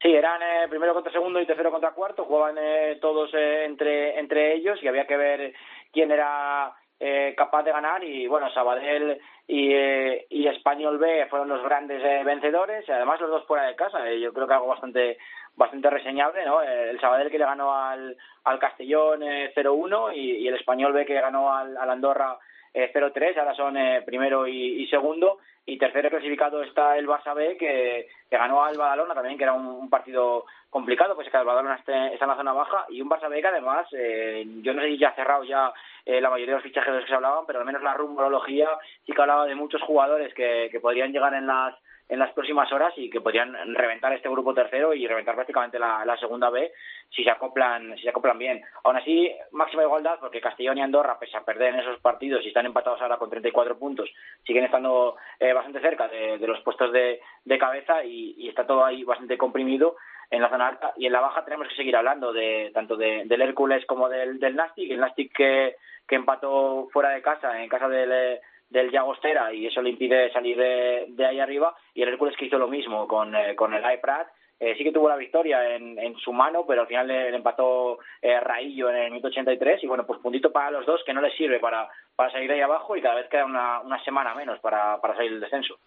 Sí, eran eh, primero contra segundo y tercero contra cuarto, jugaban eh, todos eh, entre, entre ellos y había que ver quién era eh, capaz de ganar y bueno Sabadell y, eh, y Español B fueron los grandes eh, vencedores y además los dos fuera de casa eh, yo creo que algo bastante bastante reseñable no el Sabadell que le ganó al, al Castellón eh, 0-1 y, el Español B que ganó al, al Andorra eh, 0-3 ahora son eh, primero y, segundo. Y tercero clasificado está el Barça B que, que ganó al Badalona también que era un, un partido complicado pues es que el Badalona está, está en la zona baja. Y un Barça B que además eh, yo no sé si ya ha cerrado ya eh, la mayoría de los fichajes de los que se hablaban pero al menos la rumorología sí que hablaba de muchos jugadores que, que podrían llegar en las en las próximas horas y que podrían reventar este grupo tercero y reventar prácticamente la, segunda B si se acoplan si se acoplan bien. Aún así, máxima igualdad porque Castellón y Andorra, pese a perder en esos partidos y están empatados ahora con 34 puntos, siguen estando eh, bastante cerca de, los puestos de, de cabeza y, y está todo ahí bastante comprimido en la zona alta y en la baja tenemos que seguir hablando de tanto de, del Hércules como del, del Nastic, el Nastic que, que empató fuera de casa, en casa del del Llagostera y eso le impide salir de, de ahí arriba. Y el Hércules que hizo lo mismo con, eh, con el iPrad eh, sí que tuvo la victoria en, en su mano pero al final le, le empató eh, Raillo en el minuto 83 y bueno pues puntito para los dos que no les sirve para, para salir de ahí abajo y cada vez queda una, una semana menos para, para salir del descenso.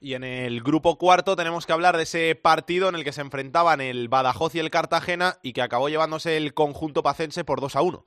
Y en el grupo cuarto tenemos que hablar de ese partido en el que se enfrentaban el Badajoz y el Cartagena y que acabó llevándose el conjunto pacense por 2 a 1.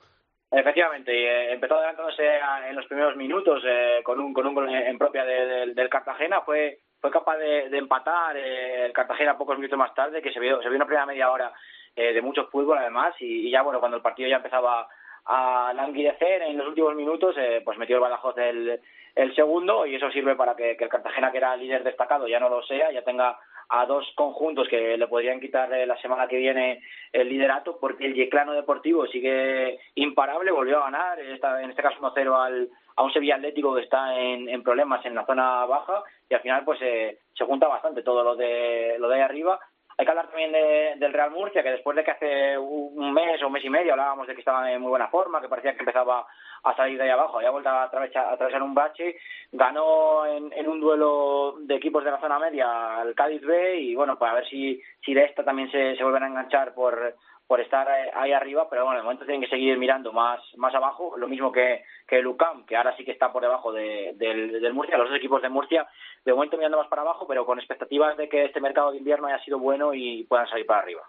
Efectivamente, eh, empezó adelantándose en los primeros minutos eh, con un con un gol en propia de, de, del Cartagena, fue fue capaz de, empatar eh, el Cartagena pocos minutos más tarde, que se vio se vio una primera media hora eh, de mucho fútbol además. Y, y, ya bueno cuando el partido ya empezaba a languidecer en los últimos minutos, eh, pues metió el Badajoz el, el segundo. Y eso sirve para que, que el Cartagena que era líder destacado ya no lo sea, ya tenga a dos conjuntos que le podrían quitar eh, la semana que viene el liderato porque el Yeclano Deportivo sigue imparable, volvió a ganar, está, en este caso 1-0 al, a un Sevilla Atlético que está en, en problemas en la zona baja y al final pues eh, se junta bastante todo lo de lo de ahí arriba hay que hablar también de, del Real Murcia, que después de que hace un mes o un mes y medio hablábamos de que estaba en muy buena forma, que parecía que empezaba a salir de ahí abajo, había vuelto a atravesar, a atravesar un bache, ganó en, en, un duelo de equipos de la zona media al Cádiz B y bueno, pues a ver si, si de esta también se, se vuelven a enganchar por, por estar eh, ahí arriba, pero bueno, de momento tienen que seguir mirando más, más abajo, lo mismo que, que el UCAM, que ahora sí que está por debajo de- del, del Murcia, los dos equipos de Murcia, de momento mirando más para abajo, pero con expectativas de que este mercado de invierno haya sido bueno y puedan salir para arriba.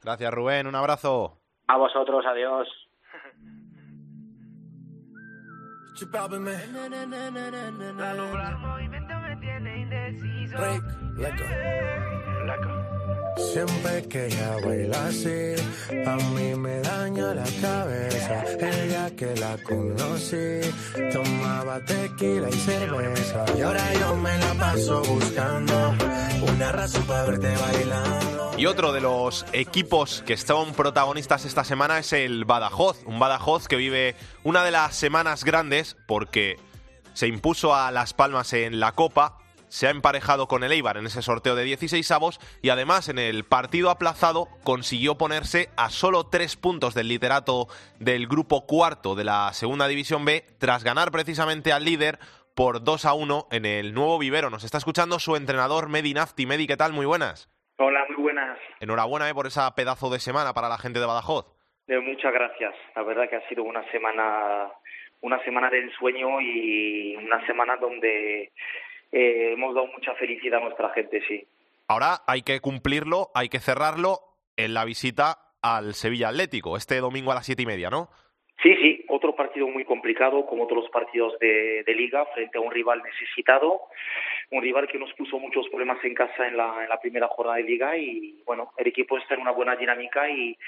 Gracias, Rubén. Un abrazo. A vosotros, adiós. Siempre que ella baila así, a mí me daña la cabeza. El día que la conocí, tomaba tequila y cerveza. Y ahora yo me la paso buscando una razón para verte bailando. Y otro de los equipos que son protagonistas esta semana es el Badajoz. Un Badajoz que vive una de las semanas grandes porque se impuso a Las Palmas en la Copa, se ha emparejado con el Eibar en ese sorteo de 16 avos y además en el partido aplazado consiguió ponerse a solo tres puntos del liderato del grupo cuarto de la segunda división B tras ganar precisamente al líder por 2 a 1 en el nuevo vivero. Nos está escuchando su entrenador Medi Nafti. Medi, ¿qué tal? Muy buenas. Hola, muy buenas. Enhorabuena eh, por esa pedazo de semana para la gente de Badajoz. Eh, muchas gracias. La verdad que ha sido una semana, una semana de ensueño y una semana donde eh, hemos dado mucha felicidad a nuestra gente, sí. Ahora hay que cumplirlo, hay que cerrarlo en la visita al Sevilla Atlético, este domingo a las siete y media, ¿no? Sí, sí, otro partido muy complicado, como otros partidos de, de liga, frente a un rival necesitado, un rival que nos puso muchos problemas en casa en la, en la primera jornada de liga y bueno, el equipo está en una buena dinámica y,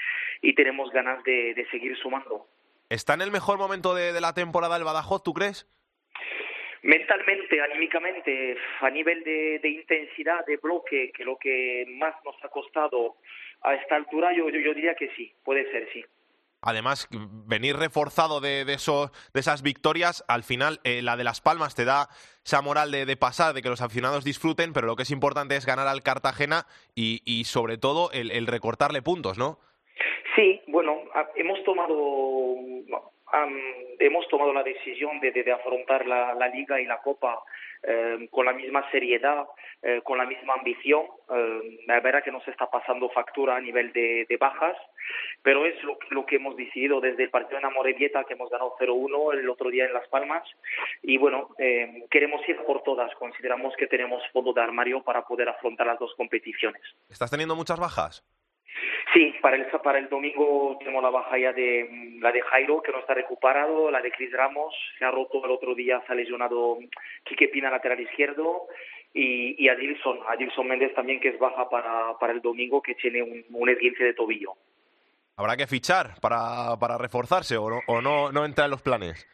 y tenemos ganas de, de seguir sumando. ¿Está en el mejor momento de, de la temporada el Badajoz, tú crees? Mentalmente, anímicamente, a nivel de, de intensidad, de bloque, que lo que más nos ha costado a esta altura, yo, yo, yo diría que sí, puede ser, sí. Además, venir reforzado de, de, esos, de esas victorias, al final eh, la de Las Palmas te da esa moral de, de, pasar, de que los aficionados disfruten, pero lo que es importante es ganar al Cartagena y, y sobre todo el, el, recortarle puntos, ¿no? Sí, bueno, hemos tomado um, hemos tomado la decisión de, de, de afrontar la, la, liga y la copa eh, con la misma seriedad, eh, con la misma ambición. Eh, la verdad que nos está pasando factura a nivel de, de bajas, pero es lo, lo, que hemos decidido desde el partido en Amorebieta, que hemos ganado 0-1 el otro día en Las Palmas. Y bueno, eh, queremos ir por todas. Consideramos que tenemos fondo de armario para poder afrontar las dos competiciones. ¿Estás teniendo muchas bajas? Sí, para el, para el domingo tenemos la baja ya de la de Jairo, que no está recuperado, la de Cris Ramos, se ha roto el otro día, se ha lesionado Quique Pina, lateral izquierdo, y, y a Dilson, a Dilson Méndez también, que es baja para, para el domingo, que tiene un, un esguince de tobillo. ¿Habrá que fichar para, para reforzarse o no, o no, no entra en los planes?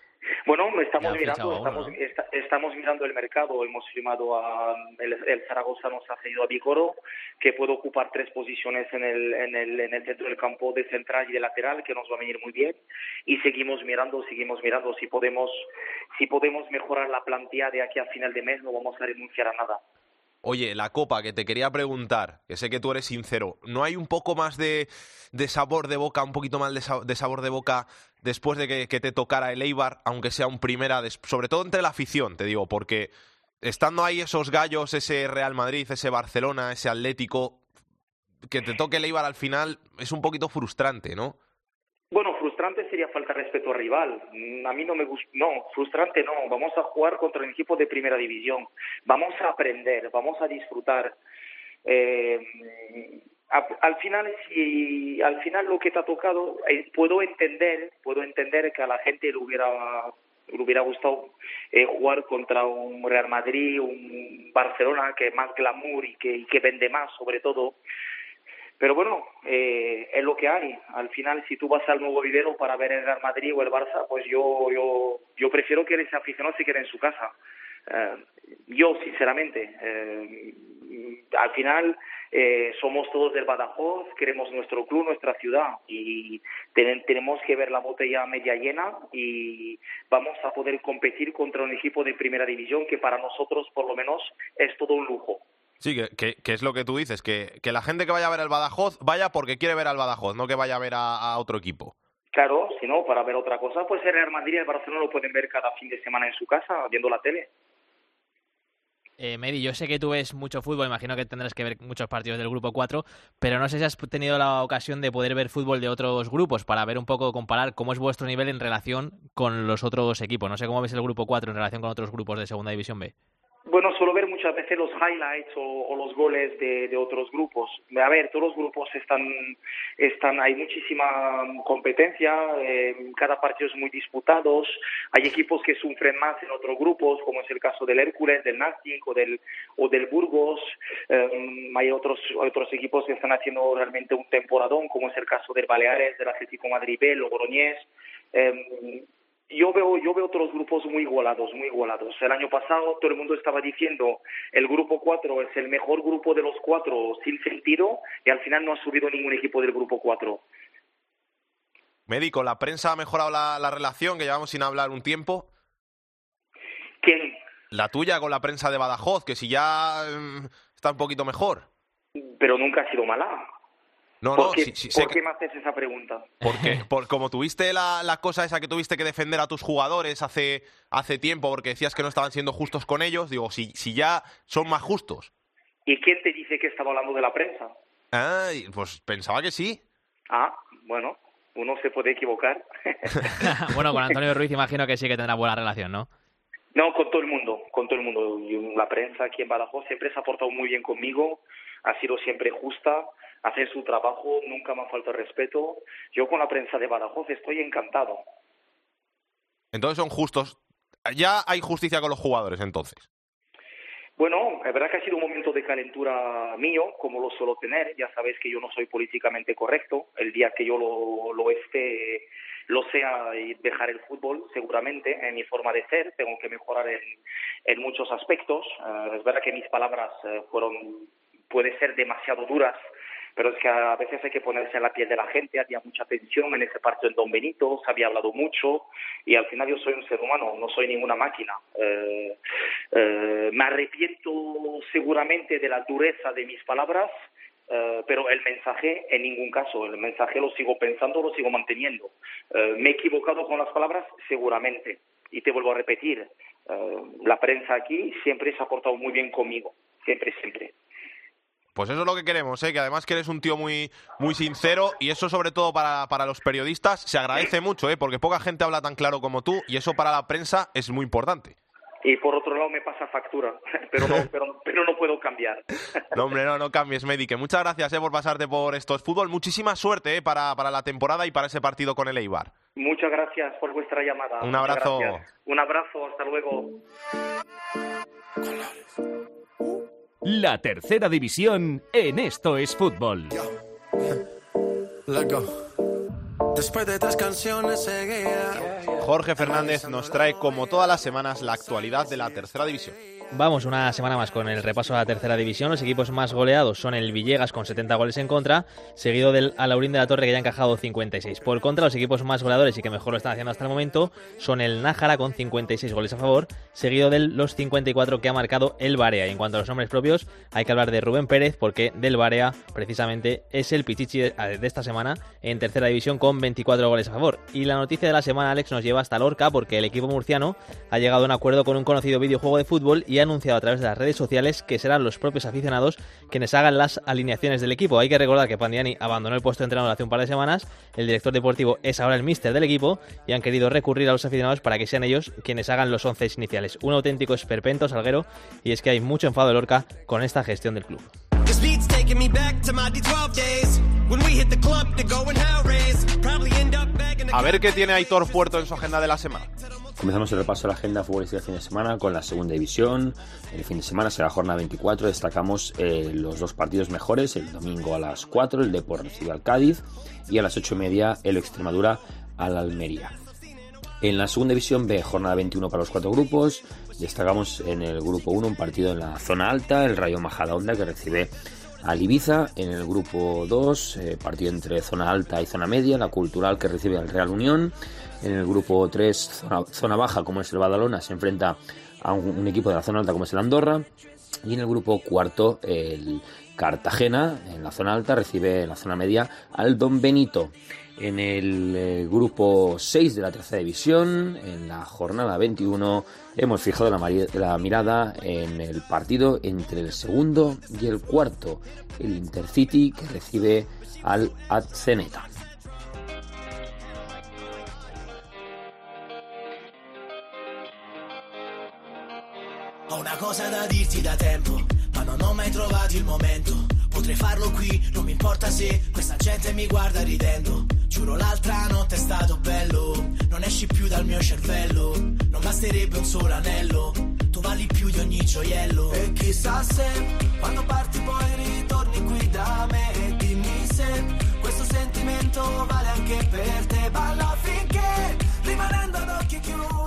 Bueno, estamos mirando, estamos, estamos mirando el mercado. Hemos firmado a el, el, Zaragoza nos ha cedido a Bicoro, que puede ocupar tres posiciones en el, en el en el centro del campo de central y de lateral, que nos va a venir muy bien. Y seguimos mirando, seguimos mirando si podemos si podemos mejorar la plantilla de aquí a final de mes. No vamos a renunciar a nada. Oye, la copa, que te quería preguntar, que sé que tú eres sincero, ¿no hay un poco más de, sabor de boca, un poquito más de, de sabor de boca después de que, que, te tocara el Eibar, aunque sea un primera, sobre todo entre la afición, te digo, porque estando ahí esos gallos, ese Real Madrid, ese Barcelona, ese Atlético, que te toque el Eibar al final es un poquito frustrante, ¿no? Bueno, frustrante sería falta de respeto al rival. A mí no me gusta, no, frustrante no. Vamos a jugar contra un equipo de primera división. Vamos a aprender, vamos a disfrutar. Eh, a, al final, si al final lo que te ha tocado, eh, puedo entender, puedo entender que a la gente le hubiera le hubiera gustado eh, jugar contra un Real Madrid, un Barcelona que es más glamour y que vende más, sobre todo. Pero bueno, eh, es lo que hay. Al final, si tú vas al nuevo vivero para ver el Real Madrid o el Barça, pues yo yo yo prefiero que ese aficionado se quede en su casa. Eh, yo, sinceramente, eh, al final eh, somos todos del Badajoz, queremos nuestro club, nuestra ciudad y ten, tenemos que ver la botella media llena y vamos a poder competir contra un equipo de primera división que para nosotros, por lo menos, es todo un lujo. Sí, que, que, que, es lo que tú dices, que, que, la gente que vaya a ver al Badajoz vaya porque quiere ver al Badajoz, no que vaya a ver a, a otro equipo. Claro, si no, para ver otra cosa, pues el Real Madrid y el Barcelona lo pueden ver cada fin de semana en su casa, viendo la tele. Eh, Mary, yo sé que tú ves mucho fútbol, imagino que tendrás que ver muchos partidos del grupo 4, pero no sé si has tenido la ocasión de poder ver fútbol de otros grupos para ver un poco, comparar cómo es vuestro nivel en relación con los otros equipos. No sé cómo ves el grupo 4 en relación con otros grupos de Segunda División B. Bueno, suelo ver muchas veces los highlights o, o los goles de, de, otros grupos. A ver, todos los grupos están, están hay muchísima competencia, eh, cada partido es muy disputados, hay equipos que sufren más en otros grupos, como es el caso del Hércules, del Nastic o del, o del Burgos, eh, hay otros, otros equipos que están haciendo realmente un temporadón, como es el caso del Baleares, del Atlético Madrid B, Logroñés. Eh, yo veo, yo veo otros grupos muy igualados, muy igualados. El año pasado todo el mundo estaba diciendo el grupo 4 es el mejor grupo de los cuatro sin sentido y al final no ha subido ningún equipo del grupo 4. Médico, ¿la prensa ha mejorado la, la relación que llevamos sin hablar un tiempo? ¿Quién? La tuya con la prensa de Badajoz, que si ya eh, está un poquito mejor. Pero nunca ha sido mala. No, ¿Por no, qué, sí, sí, ¿por sé qué que- me haces esa pregunta? Porque, por, como tuviste la, la cosa esa que tuviste que defender a tus jugadores hace, hace tiempo porque decías que no estaban siendo justos con ellos, digo, si, si ya son más justos. ¿Y quién te dice que estaba hablando de la prensa? Ay, pues pensaba que sí. Ah, bueno, uno se puede equivocar. bueno, con Antonio Ruiz imagino que sí que tendrá buena relación, ¿no? No, con todo el mundo, con todo el mundo. Y La prensa aquí en Badajoz siempre se ha portado muy bien conmigo, ha sido siempre justa, hace su trabajo, nunca me ha faltado respeto. Yo con la prensa de Badajoz estoy encantado. Entonces son justos. Ya hay justicia con los jugadores, entonces. Bueno, es verdad que ha sido un momento de calentura mío, como lo suelo tener. Ya sabéis que yo no soy políticamente correcto. El día que yo lo, lo esté, lo sea y dejar el fútbol, seguramente, en mi forma de ser, tengo que mejorar en, en muchos aspectos. Eh, es verdad que mis palabras eh, fueron, puede ser demasiado duras, pero es que a veces hay que ponerse en la piel de la gente, había mucha tensión en ese partido en Don Benito, se había hablado mucho y al final yo soy un ser humano, no soy ninguna máquina. Eh, eh, me arrepiento seguramente de la dureza de mis palabras, eh, pero el mensaje en ningún caso, el mensaje lo sigo pensando, lo sigo manteniendo. Eh, me he equivocado con las palabras seguramente y te vuelvo a repetir, eh, la prensa aquí siempre se ha portado muy bien conmigo, siempre, siempre. Pues eso es lo que queremos, ¿eh? que además que eres un tío muy, muy sincero y eso sobre todo para, para los periodistas se agradece mucho, ¿eh? porque poca gente habla tan claro como tú y eso para la prensa es muy importante. Y por otro lado me pasa factura, pero no, pero, pero no puedo cambiar. No, hombre, no, no cambies, Medi, que muchas gracias eh, por pasarte por estos fútbol. Muchísima suerte eh, para, para la temporada y para ese partido con el Eibar. Muchas gracias por vuestra llamada. Un abrazo. Un abrazo, hasta luego. La tercera división en Esto es Fútbol. Let's go. Después de tres canciones seguidas. Jorge Fernández nos trae, como todas las semanas, la actualidad de la tercera división. Vamos una semana más con el repaso a la tercera división. Los equipos más goleados son el Villegas con 70 goles en contra, seguido del Alaurín de la Torre que ya ha encajado 56. Por contra, los equipos más goleadores y que mejor lo están haciendo hasta el momento son el Nájara con 56 goles a favor, seguido de los 54 que ha marcado el Barea. Y en cuanto a los nombres propios, hay que hablar de Rubén Pérez porque del Barea precisamente es el Pichichi de de esta semana en tercera división con 24 goles a favor. Y la noticia de la semana, Alex, nos lleva hasta Lorca porque el equipo murciano ha llegado a un acuerdo con un conocido videojuego de fútbol y ha anunciado a través de las redes sociales que serán los propios aficionados quienes hagan las alineaciones del equipo. Hay que recordar que Pandiani abandonó el puesto de entrenador hace un par de semanas, el director deportivo es ahora el míster del equipo y han querido recurrir a los aficionados para que sean ellos quienes hagan los once iniciales. Un auténtico esperpento salguero y es que hay mucho enfado de Lorca con esta gestión del club. This beat's taking me back to my D12 days. When we hit the club to go and hell raise. Probably end up back in the A ver qué tiene Aitor Puerto en su agenda de la semana. Comenzamos el repaso de la agenda futbolística del fin de semana con la segunda división. El fin de semana será jornada 24. Destacamos eh, los dos partidos mejores. El domingo a las 4 el Depor recibe al Cádiz y a las 8 y media el Extremadura al Almería. En la segunda división B, jornada 21 para los cuatro grupos. Destacamos en el grupo 1 un partido en la zona alta, el Rayo Majadahonda que recibe al Ibiza. En el grupo 2, eh, partido entre zona alta y zona media, la Cultural que recibe al Real Unión. En el grupo 3, zona, zona baja como es el Badalona, se enfrenta a un, un equipo de la zona alta como es el Andorra. Y en el grupo cuarto, el Cartagena, en la zona alta, recibe en la zona media al Don Benito. En el eh, grupo 6 de la tercera división, en la jornada 21, hemos fijado la, mirada en el partido entre el segundo y el cuarto, el Intercity que recibe al Atzeneta. Ho una cosa da dirti da tempo, ma non ho mai trovato il momento. Potrei farlo qui, non mi importa se questa gente mi guarda ridendo. Giuro l'altra notte è stato bello, non esci più dal mio cervello. Non basterebbe un solo anello, tu vali più di ogni gioiello. E chissà se quando parti poi ritorni qui da me e dimmi se questo sentimento vale anche per te. Balla finché rimanendo chiusi.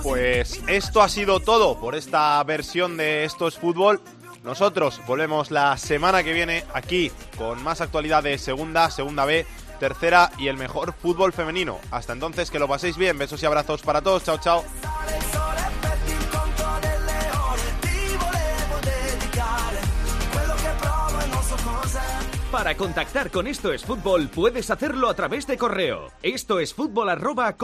Pues esto ha sido todo por esta versión de Esto es Fútbol. Nosotros volvemos la semana que viene aquí con más actualidad de segunda, segunda B, tercera y el mejor fútbol femenino. Hasta entonces, que lo paséis bien. Besos y abrazos para todos. Chao, chao. Para contactar con Esto es Fútbol puedes hacerlo a través de correo. Esto es fútbol arroba.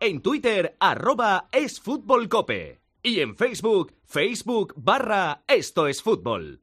En Twitter arroba es fútbol cope. Y en Facebook, Facebook barra Esto es Fútbol.